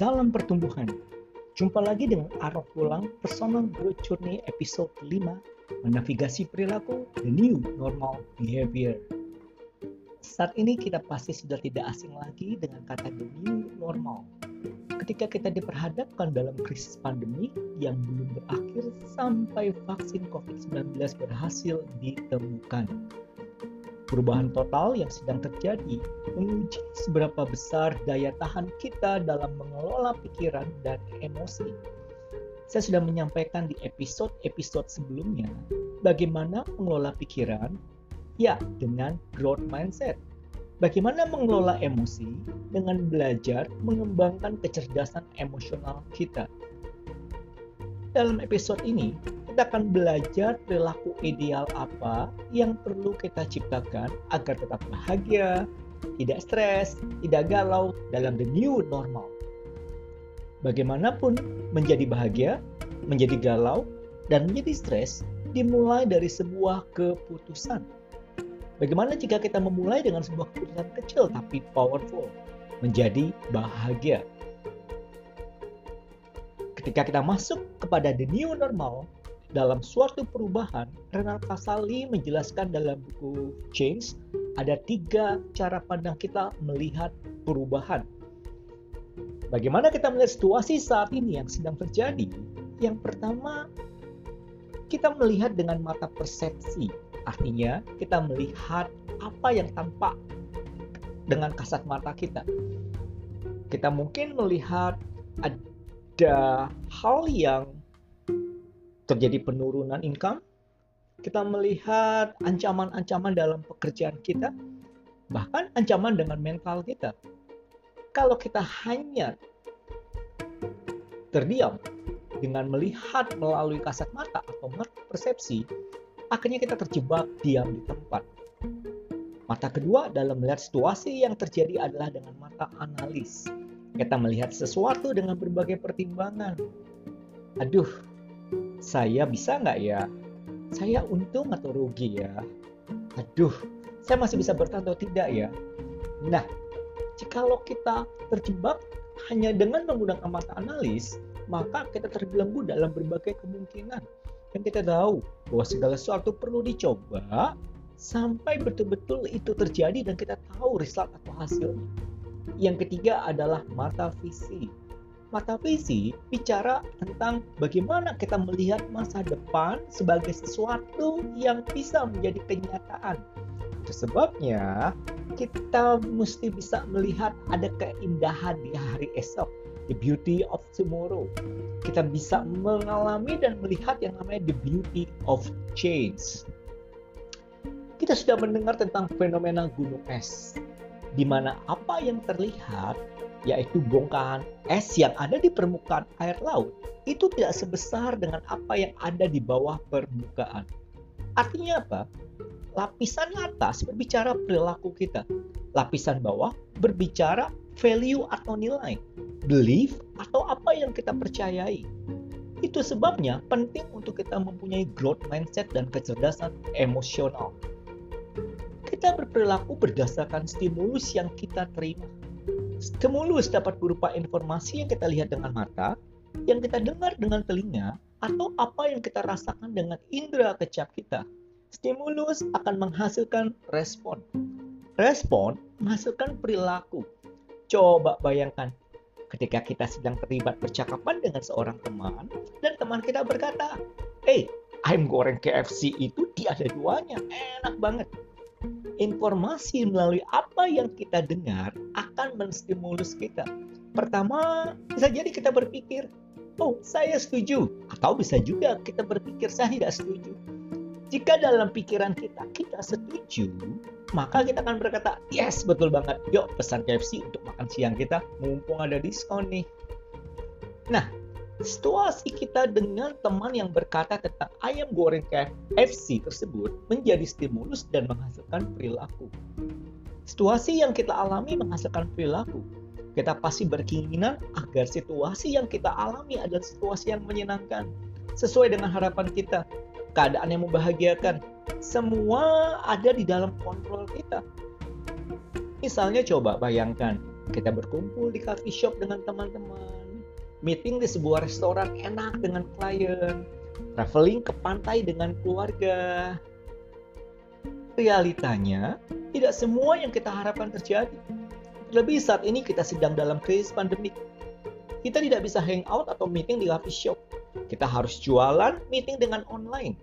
Salam pertumbuhan. Jumpa lagi dengan arah pulang Personal Growth Journey episode 5 Menavigasi perilaku The New Normal Behavior. Saat ini kita pasti sudah tidak asing lagi dengan kata The New Normal. Ketika kita diperhadapkan dalam krisis pandemi yang belum berakhir sampai vaksin COVID-19 berhasil ditemukan Perubahan total yang sedang terjadi menguji seberapa besar daya tahan kita dalam mengelola pikiran dan emosi. Saya sudah menyampaikan di episode-episode sebelumnya bagaimana mengelola pikiran, ya dengan growth mindset. Bagaimana mengelola emosi dengan belajar mengembangkan kecerdasan emosional kita. Dalam episode ini, kita akan belajar perilaku ideal apa yang perlu kita ciptakan agar tetap bahagia, tidak stres, tidak galau dalam the new normal. Bagaimanapun menjadi bahagia, menjadi galau, dan menjadi stres dimulai dari sebuah keputusan. Bagaimana jika kita memulai dengan sebuah keputusan kecil tapi powerful, menjadi bahagia? Ketika kita masuk kepada the new normal, dalam suatu perubahan, Renal Kasali menjelaskan dalam buku Change ada tiga cara pandang kita melihat perubahan. Bagaimana kita melihat situasi saat ini yang sedang terjadi? Yang pertama, kita melihat dengan mata persepsi. Artinya, kita melihat apa yang tampak dengan kasat mata kita. Kita mungkin melihat ada hal yang terjadi penurunan income, kita melihat ancaman-ancaman dalam pekerjaan kita, bahkan ancaman dengan mental kita. Kalau kita hanya terdiam dengan melihat melalui kasat mata atau mata persepsi, akhirnya kita terjebak diam di tempat. Mata kedua dalam melihat situasi yang terjadi adalah dengan mata analis. Kita melihat sesuatu dengan berbagai pertimbangan. Aduh, saya bisa nggak ya? Saya untung atau rugi ya? Aduh, saya masih bisa bertahan atau tidak ya? Nah, jikalau kita terjebak hanya dengan menggunakan mata analis, maka kita terbelenggu dalam berbagai kemungkinan. Dan kita tahu bahwa segala sesuatu perlu dicoba sampai betul-betul itu terjadi dan kita tahu result atau hasilnya. Yang ketiga adalah mata visi mata visi bicara tentang bagaimana kita melihat masa depan sebagai sesuatu yang bisa menjadi kenyataan. Itu sebabnya kita mesti bisa melihat ada keindahan di hari esok, the beauty of tomorrow. Kita bisa mengalami dan melihat yang namanya the beauty of change. Kita sudah mendengar tentang fenomena gunung es, di mana apa yang terlihat yaitu bongkahan es yang ada di permukaan air laut, itu tidak sebesar dengan apa yang ada di bawah permukaan. Artinya apa? Lapisan atas berbicara perilaku kita. Lapisan bawah berbicara value atau nilai, belief atau apa yang kita percayai. Itu sebabnya penting untuk kita mempunyai growth mindset dan kecerdasan emosional. Kita berperilaku berdasarkan stimulus yang kita terima Stimulus dapat berupa informasi yang kita lihat dengan mata, yang kita dengar dengan telinga, atau apa yang kita rasakan dengan indera kecap kita. Stimulus akan menghasilkan respon. Respon menghasilkan perilaku. Coba bayangkan, ketika kita sedang terlibat percakapan dengan seorang teman, dan teman kita berkata, Hey, ayam goreng KFC itu tiada duanya, enak banget informasi melalui apa yang kita dengar akan menstimulus kita. Pertama, bisa jadi kita berpikir, oh saya setuju. Atau bisa juga kita berpikir saya tidak setuju. Jika dalam pikiran kita, kita setuju, maka kita akan berkata, yes betul banget, yuk pesan KFC untuk makan siang kita, mumpung ada diskon nih. Nah, situasi kita dengan teman yang berkata tentang ayam goreng KFC tersebut menjadi stimulus dan menghasilkan perilaku. Situasi yang kita alami menghasilkan perilaku. Kita pasti berkeinginan agar situasi yang kita alami adalah situasi yang menyenangkan, sesuai dengan harapan kita, keadaan yang membahagiakan. Semua ada di dalam kontrol kita. Misalnya coba bayangkan, kita berkumpul di coffee shop dengan teman-teman, meeting di sebuah restoran enak dengan klien, traveling ke pantai dengan keluarga. Realitanya, tidak semua yang kita harapkan terjadi. Lebih saat ini kita sedang dalam krisis pandemik. Kita tidak bisa hangout atau meeting di coffee shop. Kita harus jualan, meeting dengan online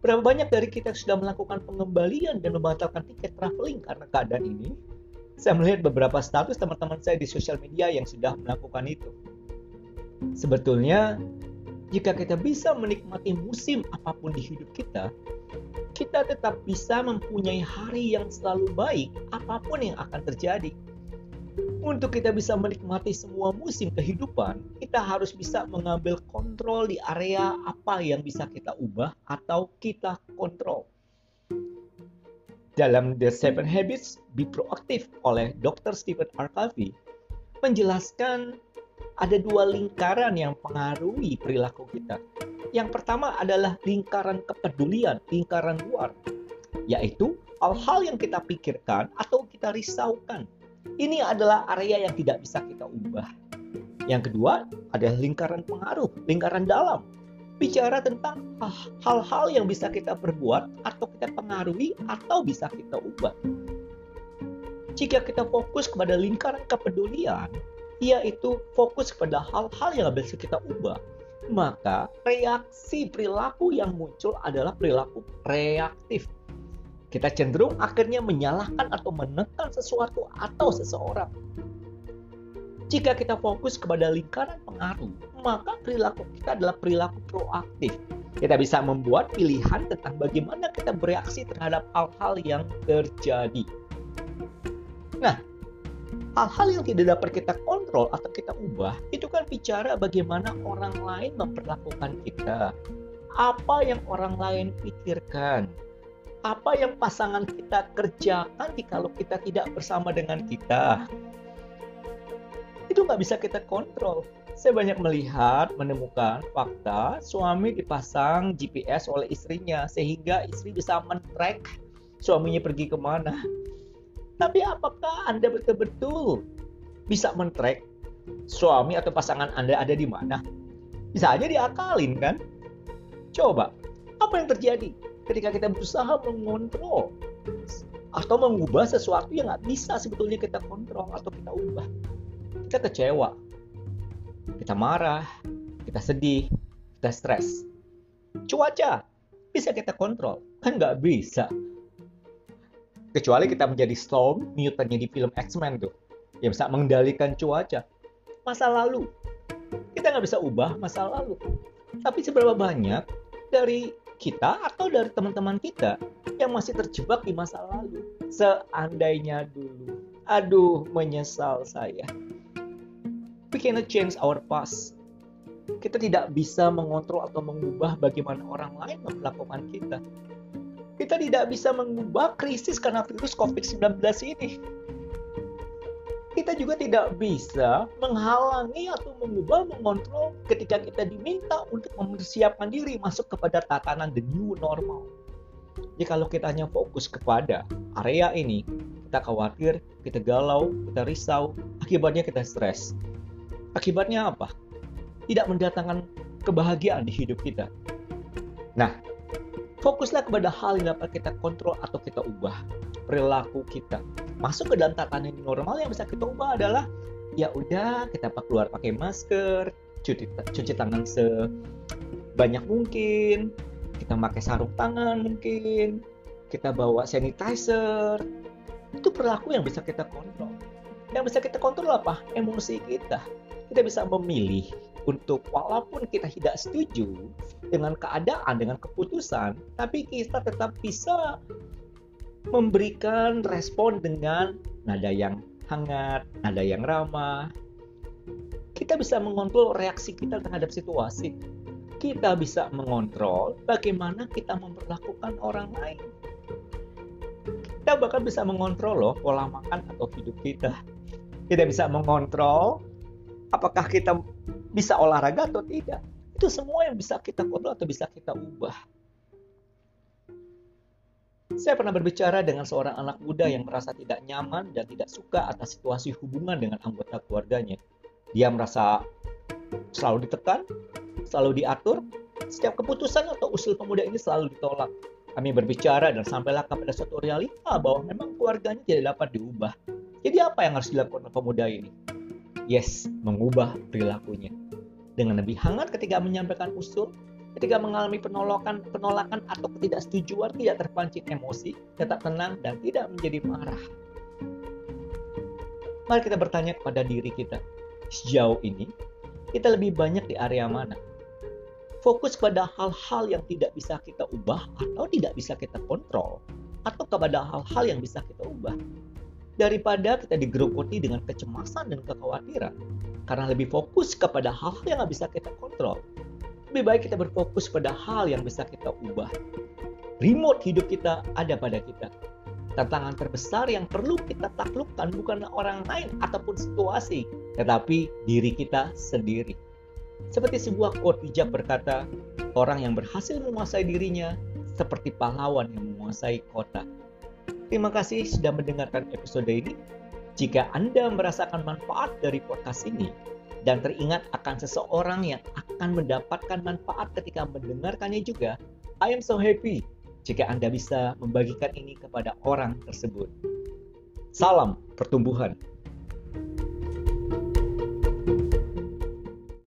Berapa banyak dari kita sudah melakukan pengembalian dan membatalkan tiket traveling karena keadaan ini? Saya melihat beberapa status teman-teman saya di sosial media yang sudah melakukan itu. Sebetulnya, jika kita bisa menikmati musim apa pun di hidup kita, kita tetap bisa mempunyai hari yang selalu baik apa pun yang akan terjadi. Untuk kita bisa menikmati semua musim kehidupan, kita harus bisa mengambil kontrol di area apa yang bisa kita ubah atau kita kontrol. Dalam The Seven Habits Be Proactive oleh Dr. Stephen R. Covey, menjelaskan ada dua lingkaran yang pengaruhi perilaku kita. Yang pertama adalah lingkaran kepedulian, lingkaran luar, yaitu hal-hal yang kita pikirkan atau kita risaukan ini adalah area yang tidak bisa kita ubah. Yang kedua adalah lingkaran pengaruh, lingkaran dalam. Bicara tentang hal-hal yang bisa kita perbuat atau kita pengaruhi atau bisa kita ubah. Jika kita fokus kepada lingkaran kepedulian, yaitu fokus kepada hal-hal yang bisa kita ubah, maka reaksi perilaku yang muncul adalah perilaku reaktif kita cenderung akhirnya menyalahkan atau menekan sesuatu atau seseorang. Jika kita fokus kepada lingkaran pengaruh, maka perilaku kita adalah perilaku proaktif. Kita bisa membuat pilihan tentang bagaimana kita bereaksi terhadap hal-hal yang terjadi. Nah, hal-hal yang tidak dapat kita kontrol atau kita ubah, itu kan bicara bagaimana orang lain memperlakukan kita. Apa yang orang lain pikirkan, apa yang pasangan kita kerjakan kalau kita tidak bersama dengan kita. Itu nggak bisa kita kontrol. Saya banyak melihat, menemukan fakta suami dipasang GPS oleh istrinya sehingga istri bisa men-track suaminya pergi ke mana. Tapi apakah Anda betul-betul bisa men-track suami atau pasangan Anda ada di mana? Bisa aja diakalin kan? Coba, apa yang terjadi? ketika kita berusaha mengontrol atau mengubah sesuatu yang nggak bisa sebetulnya kita kontrol atau kita ubah. Kita kecewa, kita marah, kita sedih, kita stres. Cuaca bisa kita kontrol, kan nggak bisa. Kecuali kita menjadi Storm, Newtonnya di film X-Men tuh, yang bisa mengendalikan cuaca. Masa lalu, kita nggak bisa ubah masa lalu. Tapi seberapa banyak dari kita atau dari teman-teman kita yang masih terjebak di masa lalu. Seandainya dulu. Aduh, menyesal saya. We cannot change our past. Kita tidak bisa mengontrol atau mengubah bagaimana orang lain memperlakukan kita. Kita tidak bisa mengubah krisis karena virus COVID-19 ini kita juga tidak bisa menghalangi atau mengubah, mengontrol ketika kita diminta untuk mempersiapkan diri masuk kepada tatanan the new normal. Jadi kalau kita hanya fokus kepada area ini, kita khawatir, kita galau, kita risau, akibatnya kita stres. Akibatnya apa? Tidak mendatangkan kebahagiaan di hidup kita. Nah, fokuslah kepada hal yang dapat kita kontrol atau kita ubah perilaku kita masuk ke dalam tatanan normal yang bisa kita ubah adalah ya udah kita keluar pakai masker, cuci cuci tangan sebanyak mungkin, kita pakai sarung tangan mungkin, kita bawa sanitizer. Itu perilaku yang bisa kita kontrol. Yang bisa kita kontrol apa? Emosi kita. Kita bisa memilih untuk walaupun kita tidak setuju dengan keadaan, dengan keputusan, tapi kita tetap bisa memberikan respon dengan nada yang hangat, nada yang ramah. Kita bisa mengontrol reaksi kita terhadap situasi. Kita bisa mengontrol bagaimana kita memperlakukan orang lain. Kita bahkan bisa mengontrol loh pola makan atau hidup kita. Kita bisa mengontrol apakah kita bisa olahraga atau tidak. Itu semua yang bisa kita kontrol atau bisa kita ubah. Saya pernah berbicara dengan seorang anak muda yang merasa tidak nyaman dan tidak suka atas situasi hubungan dengan anggota keluarganya. Dia merasa selalu ditekan, selalu diatur, setiap keputusan atau usul pemuda ini selalu ditolak. Kami berbicara dan sampailah kepada suatu realita bahwa memang keluarganya tidak dapat diubah. Jadi apa yang harus dilakukan pemuda ini? Yes, mengubah perilakunya. Dengan lebih hangat ketika menyampaikan usul, ketika mengalami penolakan, penolakan atau ketidaksetujuan tidak terpancing emosi, tetap tenang dan tidak menjadi marah. Mari kita bertanya kepada diri kita, sejauh ini kita lebih banyak di area mana? Fokus pada hal-hal yang tidak bisa kita ubah atau tidak bisa kita kontrol, atau kepada hal-hal yang bisa kita ubah. Daripada kita digerogoti dengan kecemasan dan kekhawatiran, karena lebih fokus kepada hal-hal yang nggak bisa kita kontrol, lebih baik kita berfokus pada hal yang bisa kita ubah. Remote hidup kita ada pada kita. Tantangan terbesar yang perlu kita taklukkan bukan orang lain ataupun situasi, tetapi diri kita sendiri. Seperti sebuah quote bijak berkata, orang yang berhasil menguasai dirinya seperti pahlawan yang menguasai kota. Terima kasih sudah mendengarkan episode ini. Jika Anda merasakan manfaat dari podcast ini, dan teringat akan seseorang yang akan mendapatkan manfaat ketika mendengarkannya juga, I am so happy jika Anda bisa membagikan ini kepada orang tersebut. Salam pertumbuhan.